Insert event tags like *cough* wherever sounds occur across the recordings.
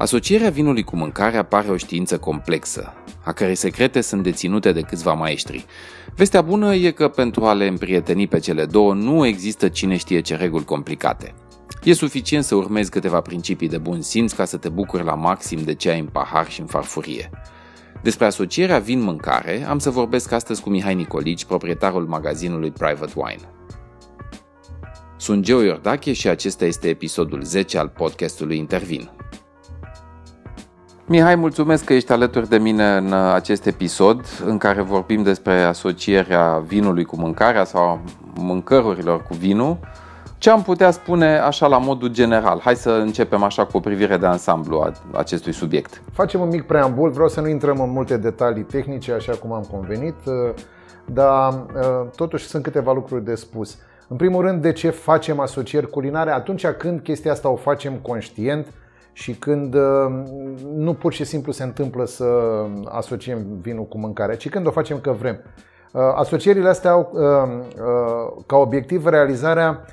Asocierea vinului cu mâncarea pare o știință complexă, a cărei secrete sunt deținute de câțiva maestri. Vestea bună e că pentru a le împrieteni pe cele două nu există cine știe ce reguli complicate. E suficient să urmezi câteva principii de bun simț ca să te bucuri la maxim de ce ai în pahar și în farfurie. Despre asocierea vin-mâncare am să vorbesc astăzi cu Mihai Nicolici, proprietarul magazinului Private Wine. Sunt Geo Iordache și acesta este episodul 10 al podcastului Intervin. Mihai, mulțumesc că ești alături de mine în acest episod în care vorbim despre asocierea vinului cu mâncarea sau mâncărurilor cu vinul. Ce am putea spune așa la modul general? Hai să începem așa cu o privire de ansamblu a acestui subiect. Facem un mic preambul, vreau să nu intrăm în multe detalii tehnice, așa cum am convenit, dar totuși sunt câteva lucruri de spus. În primul rând, de ce facem asocieri culinare atunci când chestia asta o facem conștient, și când uh, nu pur și simplu se întâmplă să asociem vinul cu mâncarea, ci când o facem că vrem. Uh, asocierile astea au uh, ca obiectiv realizarea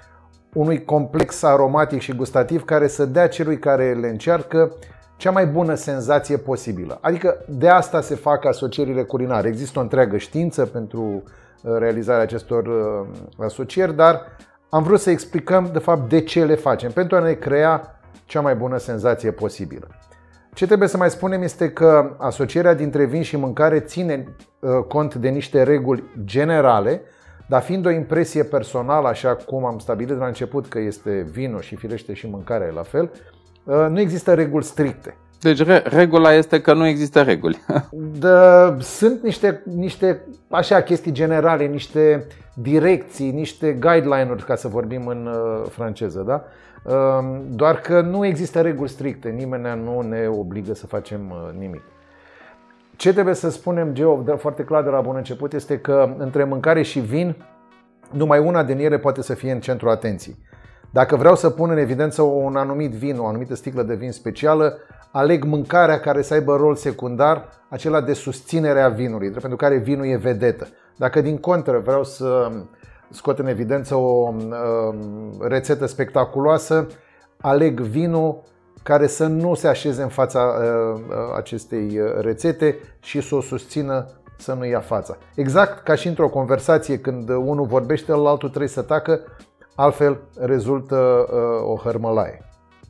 unui complex aromatic și gustativ care să dea celui care le încearcă cea mai bună senzație posibilă. Adică de asta se fac asocierile culinare. Există o întreagă știință pentru realizarea acestor asocieri, dar am vrut să explicăm de fapt de ce le facem, pentru a ne crea cea mai bună senzație posibilă. Ce trebuie să mai spunem este că asocierea dintre vin și mâncare ține uh, cont de niște reguli generale, dar fiind o impresie personală, așa cum am stabilit la început că este vinul și firește și mâncarea la fel, uh, nu există reguli stricte. Deci re- regula este că nu există reguli. *laughs* de, sunt niște, niște așa chestii generale, niște direcții, niște guideline-uri, ca să vorbim în uh, franceză, da? Ehm, doar că nu există reguli stricte, nimeni nu ne obligă să facem uh, nimic. Ce trebuie să spunem, Geo, foarte clar de la bun început, este că între mâncare și vin, numai una din ele poate să fie în centrul atenției. Dacă vreau să pun în evidență un anumit vin, o anumită sticlă de vin specială, aleg mâncarea care să aibă rol secundar, acela de susținere a vinului, pentru care vinul e vedetă. Dacă din contră vreau să scot în evidență o um, rețetă spectaculoasă, aleg vinul care să nu se așeze în fața uh, uh, acestei uh, rețete și să o susțină să nu ia fața. Exact ca și într-o conversație când unul vorbește, altul trebuie să tacă, altfel rezultă o hărmălaie.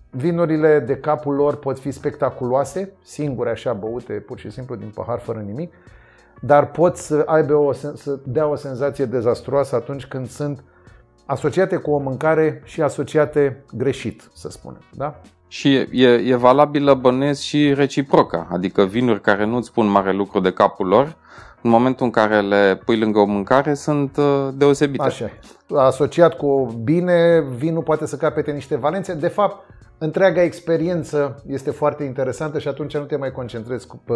Vinurile de capul lor pot fi spectaculoase, singure așa băute pur și simplu din pahar fără nimic, dar pot să aibă o, să dea o senzație dezastruoasă atunci când sunt asociate cu o mâncare și asociate greșit, să spunem. Da? Și e, e valabilă bănuiesc și reciproca, adică vinuri care nu-ți spun mare lucru de capul lor, în momentul în care le pui lângă o mâncare, sunt uh, deosebite. Așa Asociat cu bine, vinul poate să capete niște valențe. De fapt, întreaga experiență este foarte interesantă și atunci nu te mai concentrezi pe,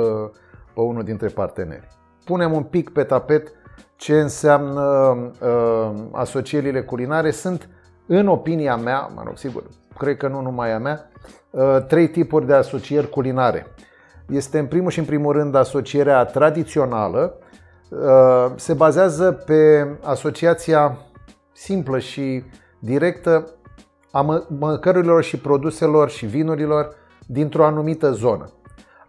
pe unul dintre parteneri punem un pic pe tapet ce înseamnă uh, asocierile culinare. Sunt, în opinia mea, mă rog, sigur, cred că nu numai a mea, uh, trei tipuri de asocieri culinare. Este în primul și în primul rând asocierea tradițională, uh, se bazează pe asociația simplă și directă a măcărurilor și produselor și vinurilor dintr-o anumită zonă.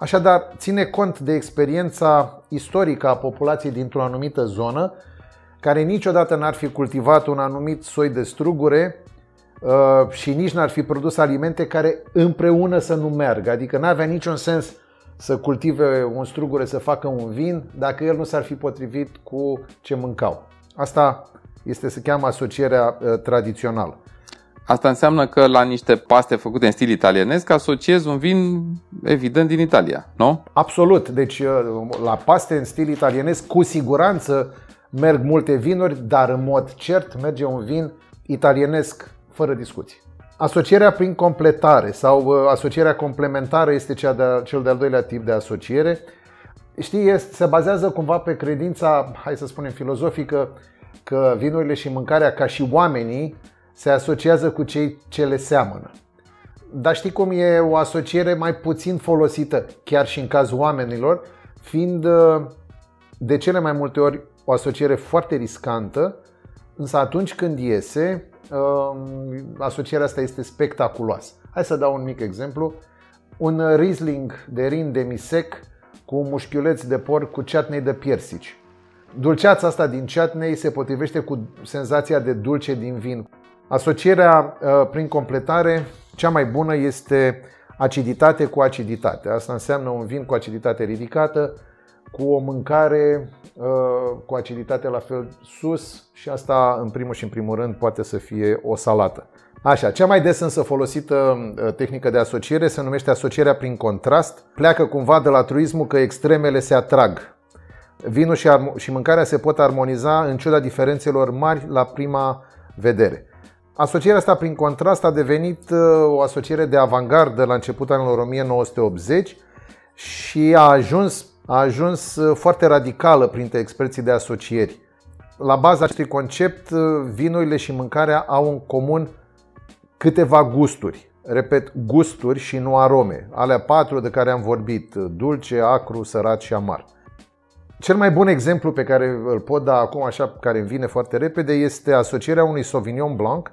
Așadar, ține cont de experiența istorică a populației dintr-o anumită zonă, care niciodată n-ar fi cultivat un anumit soi de strugure uh, și nici n-ar fi produs alimente care împreună să nu meargă. Adică n-avea niciun sens să cultive un strugure, să facă un vin, dacă el nu s-ar fi potrivit cu ce mâncau. Asta este, se cheamă asocierea uh, tradițională. Asta înseamnă că la niște paste făcute în stil italienesc asociezi un vin evident din Italia, nu? Absolut. Deci uh, la paste în stil italienesc cu siguranță merg multe vinuri, dar în mod cert merge un vin italienesc fără discuții. Asocierea prin completare sau uh, asocierea complementară este cea de, cel de-al doilea tip de asociere. Știi, este, se bazează cumva pe credința, hai să spunem, filozofică, că vinurile și mâncarea, ca și oamenii, se asociază cu cei ce le seamănă. Dar știi cum e o asociere mai puțin folosită, chiar și în cazul oamenilor, fiind uh, de cele mai multe ori o asociere foarte riscantă, însă atunci când iese, um, asocierea asta este spectaculoasă. Hai să dau un mic exemplu. un Riesling de rin demisec cu mușchiuleți de porc cu chutney de piersici. Dulceața asta din chutney se potrivește cu senzația de dulce din vin. Asocierea uh, prin completare, cea mai bună este aciditate cu aciditate. Asta înseamnă un vin cu aciditate ridicată, cu o mâncare uh, cu aciditate la fel sus și asta în primul și în primul rând poate să fie o salată. Așa, cea mai des însă folosită uh, tehnică de asociere se numește asocierea prin contrast. Pleacă cumva de la truismul că extremele se atrag. Vinul și, armo- și mâncarea se pot armoniza în ciuda diferențelor mari la prima vedere. Asocierea asta prin contrast a devenit uh, o asociere de avangardă la începutul anilor 1980 și a ajuns, a ajuns uh, foarte radicală printre experții de asocieri. La baza acestui concept, vinurile și mâncarea au în comun câteva gusturi. Repet, gusturi și nu arome. Alea patru de care am vorbit, dulce, acru, sărat și amar. Cel mai bun exemplu pe care îl pot da acum, așa, care îmi vine foarte repede, este asocierea unui Sauvignon Blanc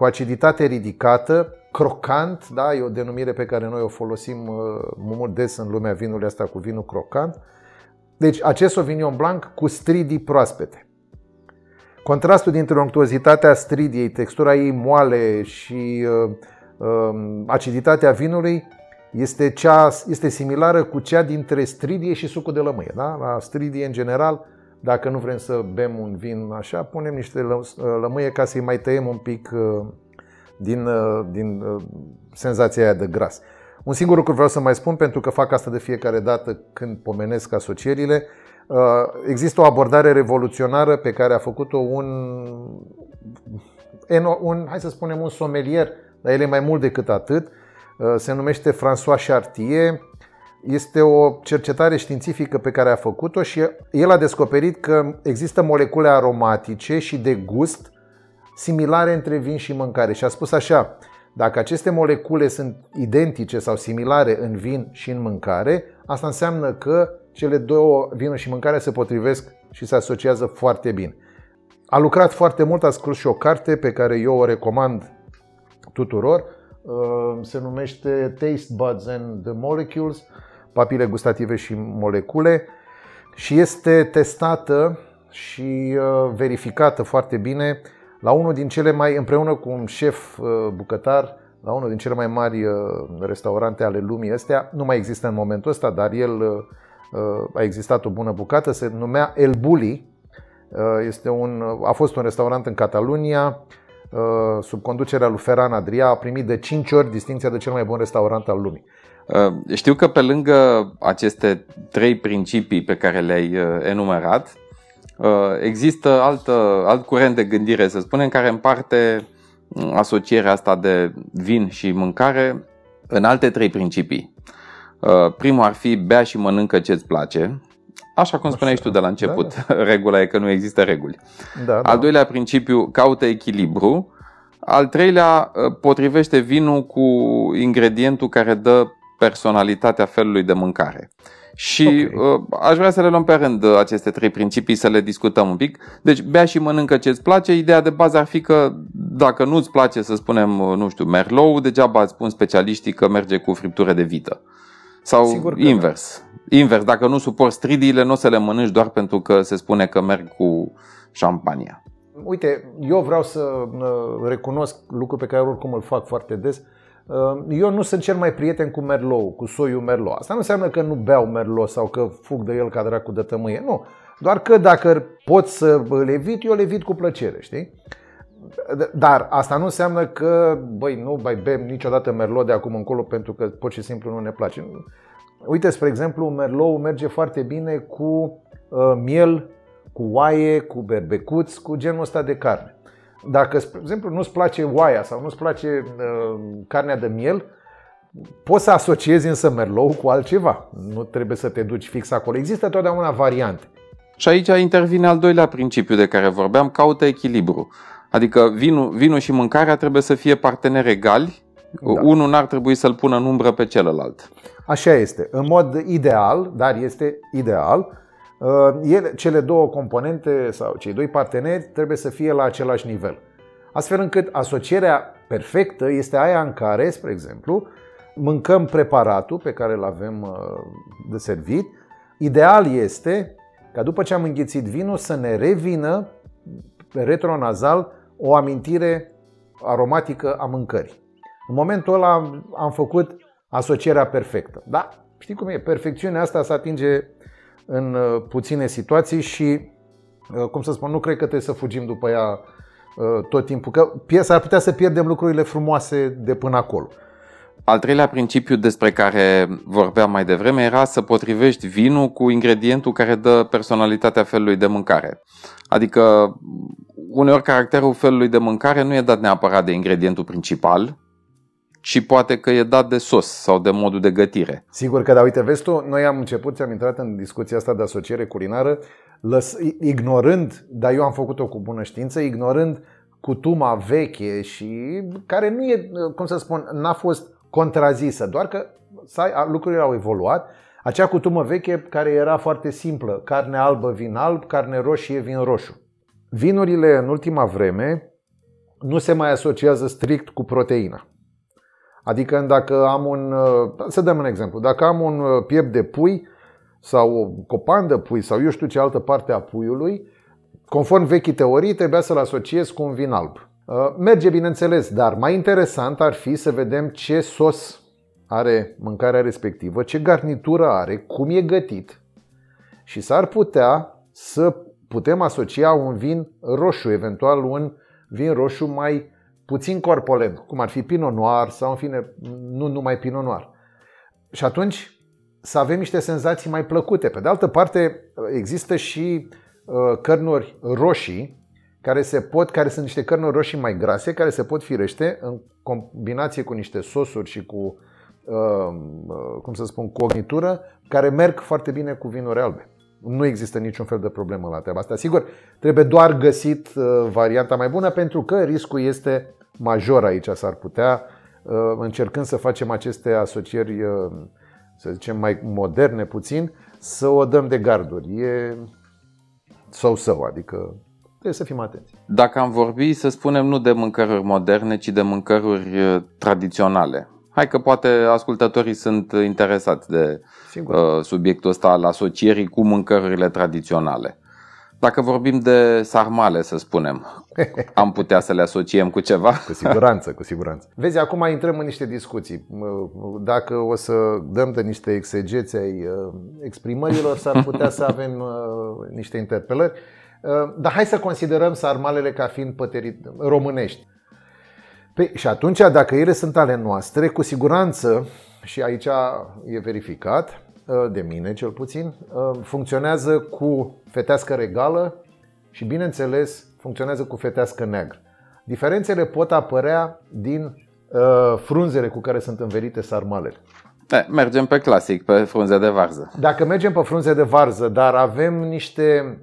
cu aciditate ridicată, crocant, da, e o denumire pe care noi o folosim uh, mult des în lumea vinului asta cu vinul crocant. Deci acest Sauvignon Blanc cu stridii proaspete. Contrastul dintre onctuozitatea stridiei, textura ei moale și uh, uh, aciditatea vinului este, cea, este similară cu cea dintre stridie și sucul de lămâie. Da? La stridie, în general, dacă nu vrem să bem un vin așa, punem niște uh, lămâie ca să-i mai tăiem un pic uh, din, uh, din senzația aia de gras. Un singur lucru vreau să mai spun, pentru că fac asta de fiecare dată când pomenesc asocierile. Există o abordare revoluționară pe care a făcut-o un, un, hai să spunem, un somelier, dar el e mai mult decât atât. Se numește François Chartier, este o cercetare științifică pe care a făcut-o și el a descoperit că există molecule aromatice și de gust similare între vin și mâncare. Și a spus așa, dacă aceste molecule sunt identice sau similare în vin și în mâncare, asta înseamnă că cele două, vinul și mâncarea, se potrivesc și se asociază foarte bine. A lucrat foarte mult, a scris și o carte pe care eu o recomand tuturor. Uh, se numește Taste Buds and the Molecules papile gustative și molecule și este testată și uh, verificată foarte bine la unul din cele mai, împreună cu un șef uh, bucătar, la unul din cele mai mari uh, restaurante ale lumii astea. Nu mai există în momentul ăsta, dar el a existat o bună bucată, se numea El Bulli. Este un, a fost un restaurant în Catalunia, sub conducerea lui Ferran Adria, a primit de 5 ori distinția de cel mai bun restaurant al lumii. Uh, știu că pe lângă aceste trei principii pe care le-ai uh, enumerat, uh, există altă, alt curent de gândire, să spunem, care împarte asocierea asta de vin și mâncare în alte trei principii. Primul ar fi bea și mănâncă ce-ți place, Așa cum spuneai și tu de la început, da, da. *laughs* regula e că nu există reguli. Da, da. Al doilea principiu, caută echilibru. Al treilea, potrivește vinul cu ingredientul care dă personalitatea felului de mâncare. Și okay. uh, aș vrea să le luăm pe rând uh, aceste trei principii, să le discutăm un pic. Deci, bea și mănâncă ce îți place. Ideea de bază ar fi că dacă nu îți place, să spunem, uh, nu știu, merlou, degeaba îți spun specialiștii că merge cu friptură de vită. Sau Sigur invers. Da. Invers, dacă nu suport stridiile, nu o să le mănânci doar pentru că se spune că merg cu șampania. Uite, eu vreau să uh, recunosc lucru pe care oricum îl fac foarte des Ehm, eu nu sunt cel mai prieten cu Merlot, cu soiul Merlot. Asta nu înseamnă că nu beau Merlot sau că fug de el ca dracu de tămâie. Nu. Doar că dacă pot să îl evit, eu îl evit cu plăcere, știi? Dar asta nu înseamnă că, băi, nu mai bem niciodată Merlot de acum încolo pentru că pur și simplu nu ne place. Uite, spre exemplu, Merlot merge foarte bine cu uh, miel, cu oaie, cu berbecuț, cu genul ăsta de carne. Dacă, spre exemplu, nu-ți place oaia sau nu-ți place uh, carnea de miel, poți să asociezi însă merlou cu altceva. Nu trebuie să te duci fix acolo. Există totdeauna variante. Și aici intervine al doilea principiu de care vorbeam, caută echilibru. Adică vinul, vinul și mâncarea trebuie să fie parteneri egali, da. unul n-ar trebui să-l pună în umbră pe celălalt. Așa este. În mod ideal, dar este ideal, Uh, ele, cele două componente sau cei doi parteneri trebuie să fie la același nivel. Astfel încât asocierea perfectă este aia în care, spre exemplu, mâncăm preparatul pe care îl avem uh, de servit. Ideal este ca după ce am înghițit vinul să ne revină retronazal o amintire aromatică a mâncării. În momentul ăla am făcut asocierea perfectă. Da, știi cum e? Perfecțiunea asta se atinge în uh, puține situații și, uh, cum să spun, nu cred că trebuie să fugim după ea uh, tot timpul, că s-ar putea să pierdem lucrurile frumoase de până acolo. Al treilea principiu despre care vorbeam mai devreme era să potrivești vinul cu ingredientul care dă personalitatea felului de mâncare. Adică uneori caracterul felului de mâncare nu e dat neapărat de ingredientul principal, și poate că e dat de sos sau de modul de gătire. Sigur că da, uite, vezi tu, noi am început, am intrat în discuția asta de asociere culinară, lăs, ignorând, dar eu am făcut-o cu bună știință, ignorând cutuma veche și care nu e, cum să spun, n-a fost contrazisă, doar că lucrurile au evoluat. Acea cutumă veche care era foarte simplă, carne albă, vin alb, carne roșie, vin roșu. Vinurile în ultima vreme nu se mai asociază strict cu proteina. Adică dacă am un, uh, să dăm un exemplu, dacă am un uh, piept de pui sau o copan de pui sau eu știu ce altă parte a puiului, conform vechii teorii trebuia să-l asociez cu un vin alb. Uh, merge bineînțeles, dar mai interesant ar fi să vedem ce sos are mâncarea respectivă, ce garnitură are, cum e gătit și s-ar putea să putem asocia un vin roșu, eventual un vin roșu mai puțin corpolent, cum ar fi Pinot Noir sau în fine, nu numai Pinot Noir. Și atunci să avem niște senzații mai plăcute. Pe de altă parte, există și uh, cărnuri roșii care se pot, care sunt niște cărnuri roșii mai grase, care se pot firește în combinație cu niște sosuri și cu, uh, uh, cum să spun, cu ognitură, care merg foarte bine cu vinuri albe. Nu există niciun fel de problemă la treaba asta. Sigur, trebuie doar găsit varianta mai bună pentru că riscul este major aici s-ar putea, uh, încercând să facem aceste asocieri, uh, să zicem, mai moderne puțin, să o dăm de garduri. E sau-sau, adică trebuie să fim atenți. Dacă am vorbit, să spunem, nu de mâncăruri moderne, ci de mâncăruri uh, tradiționale. Hai că poate ascultătorii sunt interesați de Sigur. subiectul ăsta al asocierii cu mâncărurile tradiționale. Dacă vorbim de sarmale, să spunem, am putea să le asociem cu ceva? Cu siguranță, cu siguranță. Vezi, acum intrăm în niște discuții. Dacă o să dăm de niște exegeți ai uh, exprimărilor, s-ar putea să avem uh, niște interpelări. Uh, dar hai să considerăm sarmalele ca fiind păterit românești. Păi, și atunci, dacă ele sunt ale noastre, cu siguranță, și aici e verificat, Uh, de mine cel puțin, uh, funcționează cu fetească regală și, bineînțeles, funcționează cu fetească neagră. Diferențele pot apărea din uh, frunzele cu care sunt învelite sarmalele. E, mergem pe clasic, pe frunze de varză. Dacă mergem pe frunze de varză, dar avem niște,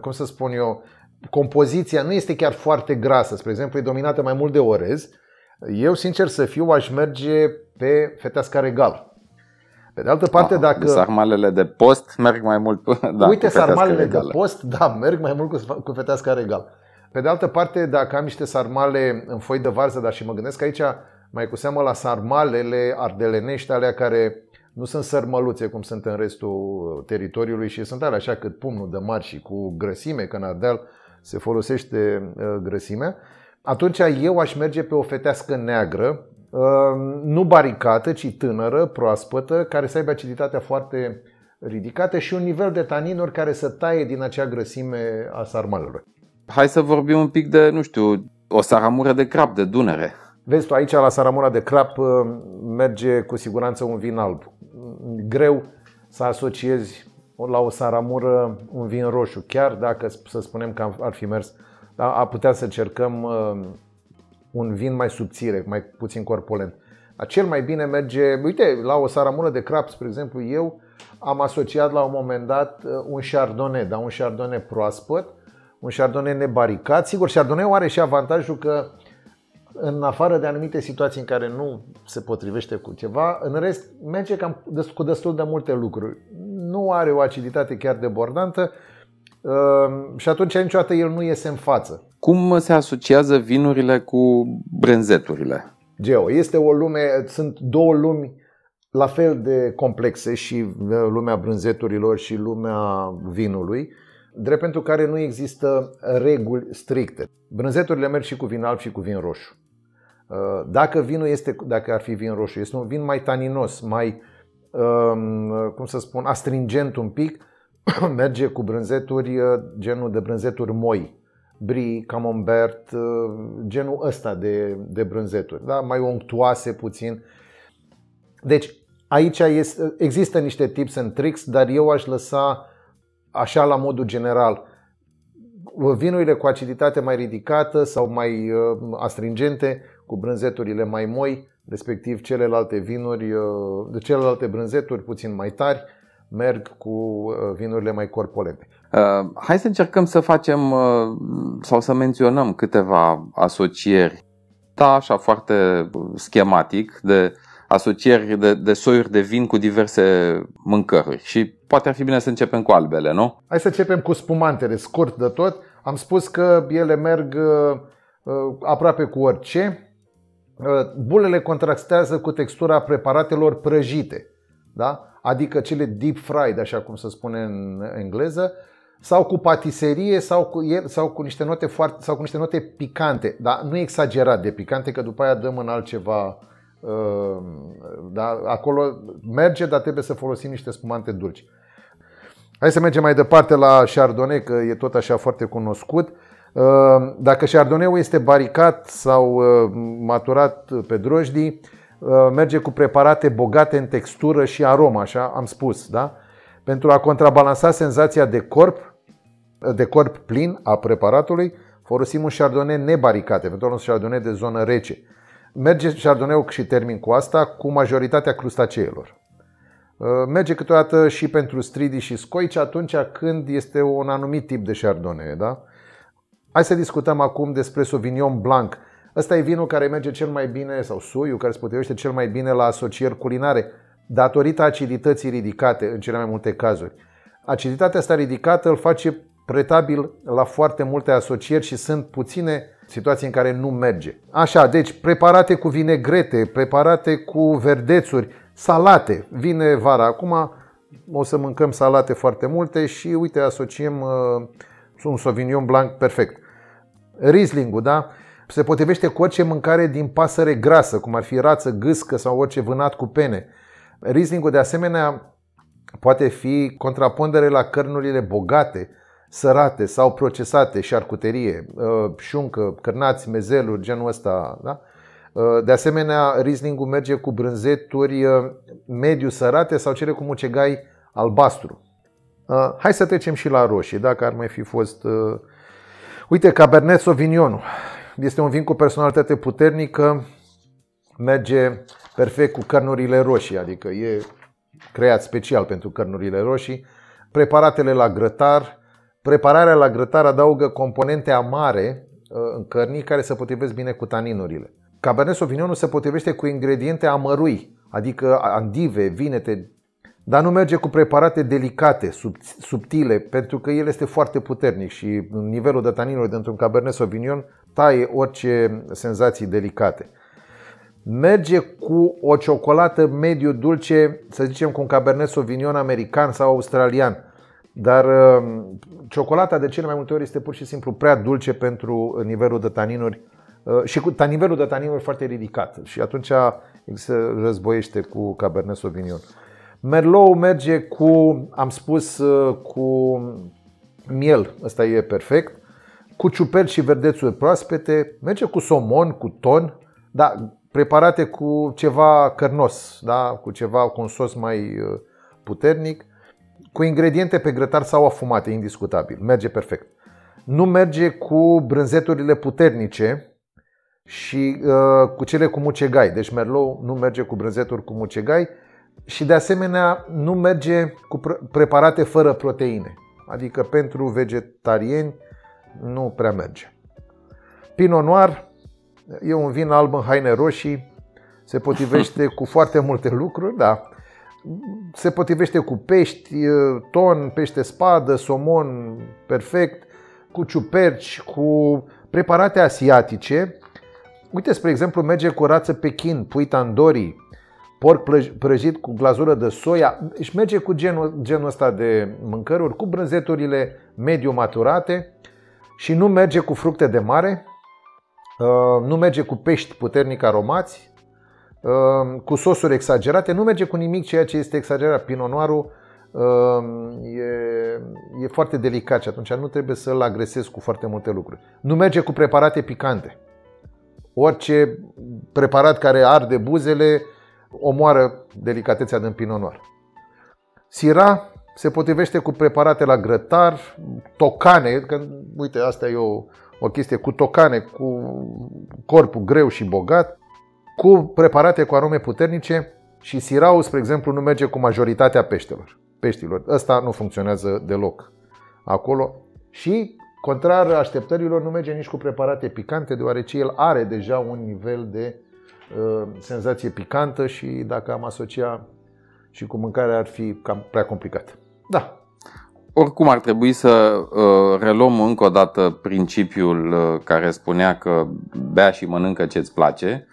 cum să spun eu, compoziția nu este chiar foarte grasă, spre exemplu, e dominată mai mult de orez, eu, sincer să fiu, aș merge pe fetească regală. Pe de altă parte, ah, dacă... Sarmalele de post merg mai mult da, Uite, sarmalele regală. de post, da, merg mai mult cu, cu fetească regal. Pe de altă parte, dacă am niște sarmale în foi de varză, dar și mă gândesc aici mai cu seamă la sarmalele ardelenești alea care nu sunt sărmăluțe cum sunt în restul teritoriului și sunt alea așa cât pumnul de mari și cu grăsime, că în Ardeal se folosește uh, grăsimea, atunci eu aș merge pe o fetească neagră, Ehm, nu baricată, ci tânără, proaspătă, care să aibă aciditatea foarte ridicată și un nivel de taninuri care să taie din acea grăsime a sarmalelor. Hai să vorbim un pic de, nu știu, o saramură de crap de Dunăre. Vezi tu, aici la saramura de crap ehm, merge cu siguranță un vin alb. Greu să asociezi la o saramură un vin roșu, chiar dacă să spunem că ar fi mers, a putea să cercăm ehm, un vin mai subțire, mai puțin corpulent. Dar cel mai bine merge, uite, la o saramură de crap, spre exemplu, eu am asociat la un moment dat uh, un chardonnay, dar un chardonnay proaspăt, un chardonnay nebaricat. Sigur, chardonnay are și avantajul că în afară de anumite situații în care nu se potrivește cu ceva, în rest merge cam cu destul de multe lucruri. Nu are o aciditate chiar debordantă uh, și atunci niciodată el nu iese în față. Cum se asociază vinurile cu brânzeturile? Geo. Este o lume, sunt două lumi la fel de complexe și uh, lumea brânzeturilor și lumea vinului, drept pentru care nu există reguli stricte. Brânzeturile merg și cu vin alb și cu vin roșu. Uh, dacă vinul este, dacă ar fi vin roșu, este un vin mai taninos, mai, um, cum să spun, astringent un pic, *coughs* merge cu brânzeturi, uh, genul de brânzeturi moi, brie, camembert, genul ăsta de, de brânzeturi, da? mai onctuoase puțin. Deci aici este, există niște tips and tricks, dar eu aș lăsa așa la modul general vinurile cu aciditate mai ridicată sau mai uh, astringente, cu brânzeturile mai moi, respectiv celelalte vinuri, uh, de celelalte brânzeturi puțin mai tari, merg cu uh, vinurile mai corpolente. Uh, hai să încercăm să facem uh, sau să menționăm câteva asocieri, da, așa foarte schematic, de asocieri de, de soiuri de vin cu diverse mâncăruri. Și poate ar fi bine să începem cu albele, nu? Hai să începem cu spumantele, scurt de tot. Am spus că ele merg uh, uh, aproape cu orice. Uh, bulele contrastează cu textura preparatelor prăjite, da? Adică cele deep fried, așa cum se spune în engleză, sau cu patiserie sau cu, sau cu niște note foarte sau cu niște note picante, dar nu exagerat de picante, că după aia dăm în altceva Ehm, da? Acolo merge, dar trebuie să folosim niște spumante dulci. Hai să mergem mai departe la Chardonnay, că e tot așa foarte cunoscut. Ehm, dacă Chardonnay este baricat sau ehm, maturat pe drojdii, merge cu preparate bogate în textură și aromă, așa am spus, da? Pentru a contrabalansa senzația de corp, de corp plin a preparatului, folosim un Chardonnay nebaricat, eventual un Chardonnay de zonă rece. Merge Chardonnay și termin cu asta cu majoritatea crustaceelor. Uh, merge câteodată și pentru stridi și scoici atunci când este un anumit tip de Chardonnay. Da? Hai să discutăm acum despre Sauvignon Blanc. Ăsta e vinul care merge cel mai bine, sau suiul care se potrivește cel mai bine la asocieri culinare, datorită acidității ridicate în cele mai multe cazuri. Aciditatea asta ridicată îl face pretabil la foarte multe asocieri și sunt puține situații în care nu merge. Așa, deci preparate cu vinegrete, preparate cu verdețuri, salate. Vine vara. Acum o să mâncăm salate foarte multe și uite, asociem uh, un Sauvignon Blanc perfect. Riesling-ul, da? Se potrivește cu orice mâncare din pasăre grasă, cum ar fi rață, gâscă sau orice vânat cu pene. Riesling-ul de asemenea poate fi contrapondere la cărnurile bogate, sărate sau procesate, șarcuterie, uh, șuncă, cărnați, mezeluri, genul ăsta. Da? Uh, de asemenea, Riesling-ul merge cu brânzeturi uh, mediu sărate sau cele cu mucegai albastru. Hai să trecem și la roșii, dacă ar mai fi fost... Uite, Cabernet Sauvignon este un vin cu personalitate puternică, merge perfect cu cărnurile roșii, adică e creat special pentru cărnurile roșii. Preparatele la grătar, Prepararea la grătar adaugă componente amare uh, în cărnii care se potrivesc bine cu taninurile. Cabernet Sauvignon se potrivește cu ingrediente amărui, adică andive, vinete, dar nu merge cu preparate delicate, subtile, pentru că el este foarte puternic și nivelul de taninuri dintr-un Cabernet Sauvignon taie orice senzații delicate. Merge cu o ciocolată mediu dulce, să zicem cu un Cabernet Sauvignon american sau australian, dar um, ciocolata de cele mai multe ori este pur și simplu prea dulce pentru nivelul de taninuri uh, și cu nivelul de taninuri foarte ridicat. Și atunci se războiește cu Cabernet Sauvignon. Merlot merge cu, am spus, uh, cu miel, ăsta e perfect, cu ciuperci și verdețuri proaspete, merge cu somon, cu ton, da, preparate cu ceva cărnos, da, cu ceva cu un sos mai uh, puternic cu ingrediente pe grătar sau afumate, indiscutabil. Merge perfect. Nu merge cu brânzeturile puternice și uh, cu cele cu mucegai. Deci Merlot nu merge cu brânzeturi cu mucegai și de asemenea nu merge cu preparate fără proteine. Adică pentru vegetariani nu prea merge. Pinot Noir e un vin alb în haine roșii, se potrivește *laughs* cu foarte multe lucruri, da se potrivește cu pești, ton, pește spadă, somon perfect, cu ciuperci, cu preparate asiatice, Uite, spre exemplu, merge cu rață Pekin, pui tandoori, porc prăjit cu glazură de soia. Își merge cu genul, genul ăsta de mâncăruri, cu brânzeturile mediu maturate și nu merge cu fructe de mare, uh, nu merge cu pești puternic aromați, uh, cu sosuri exagerate, nu merge cu nimic ceea ce este exagerat. Pinot Noirul uh, e, e foarte delicat și atunci nu trebuie să-l agresezi cu foarte multe lucruri. Nu merge cu preparate picante. Orice preparat care arde buzele omoară delicatețea din Pinot Noir. Sira se potrivește cu preparate la grătar, tocane, că, uite, asta e o, o chestie, cu tocane, cu corpul greu și bogat, cu preparate cu arome puternice și sirau, spre exemplu, nu merge cu majoritatea peștelor, peștilor. Ăsta nu funcționează deloc acolo și, contrar așteptărilor, nu merge nici cu preparate picante, deoarece el are deja un nivel de uh, senzație picantă și dacă am asocia și cu mâncarea ar fi cam prea complicat. Da. Oricum ar trebui să uh, reluăm încă o dată principiul uh, care spunea că bea și mănâncă ce-ți place.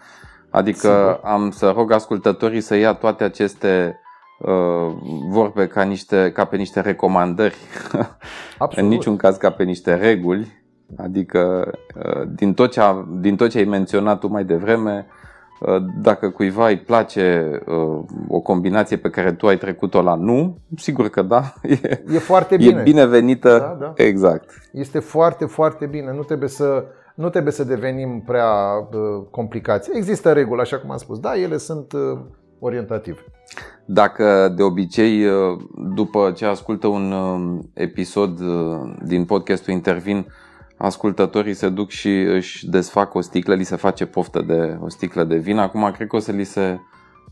Adică Sigur. am să rog ascultătorii să ia toate aceste uh, vorbe ca, niște, ca pe niște recomandări, *laughs* în niciun caz ca pe niște reguli. Adică uh, din tot, ce a, din tot ce ai menționat tu mai devreme, Uh, dacă cuiva îi place uh, o combinație pe care tu ai trecut-o la nu, sigur că da. *laughs* E, e foarte bine. E binevenită. Da, da. Exact. Este foarte, foarte bine. Nu trebuie să, nu trebuie să devenim prea uh, complicați. Există reguli, așa cum am spus. Da, ele sunt orientative. Dacă de obicei, după ce ascultă un episod din podcastul Intervin, ascultătorii se duc și își desfac o sticlă, li se face poftă de o sticlă de vin. Acum cred că o să li se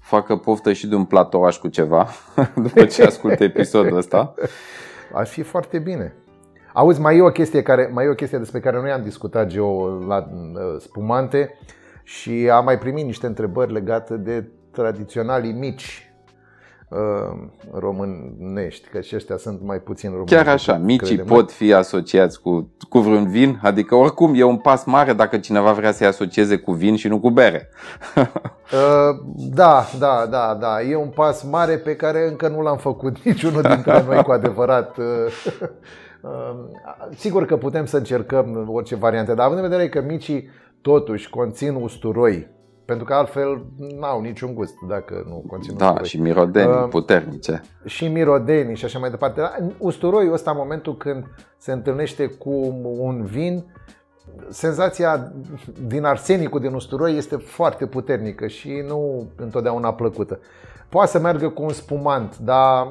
facă poftă și de un platouaș cu ceva, *laughs* după ce ascultă episodul ăsta. Ar fi foarte bine. Auzi, mai e o chestie, care, mai e o chestie despre care noi am discutat, Geo, la uh, spumante și am mai primit niște întrebări legate de tradiționalii mici Uh, românești, că și ăștia sunt mai puțin românești. Chiar așa, micii pot fi asociați cu, cu vreun vin, adică oricum e un pas mare dacă cineva vrea să-i asocieze cu vin și nu cu bere. *laughs* Uh, da, da, da, da, e un pas mare pe care încă nu l-am făcut *laughs* niciunul dintre noi cu adevărat. *laughs* Uh, sigur că putem să încercăm orice variante, dar având în vedere că micii totuși conțin usturoi, pentru că altfel n-au niciun gust dacă nu conțin Da, usturoi. și mirodeni uh, puternice. Și mirodeni și așa mai departe. Usturoiul ăsta, în momentul când se întâlnește cu un vin, senzația din arsenicul din usturoi este foarte puternică și nu întotdeauna plăcută. Poate să meargă cu un spumant, dar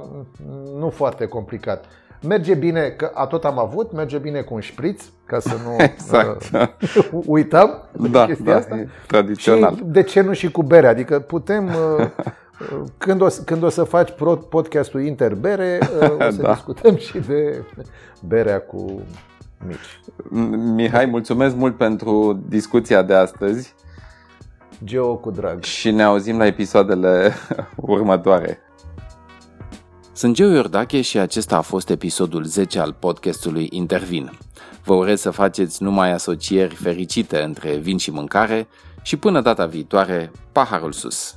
nu foarte complicat. Merge bine, că a tot am avut, merge bine cu un șpriț, ca să nu *laughs* exact. uh, *laughs* uităm da, chestia da, asta. tradițional. Și de ce nu și cu bere? Adică putem, uh, *laughs* când, o, când o să faci podcastul Interbere, uh, o să da. discutăm și de berea cu mici. Mihai, mulțumesc mult pentru discuția de astăzi. Geo cu drag. Și ne auzim la episoadele următoare. Sunt Geo Iordache și acesta a fost episodul 10 al podcastului Intervin. Vă urez să faceți numai asocieri fericite între vin și mâncare și până data viitoare, paharul sus!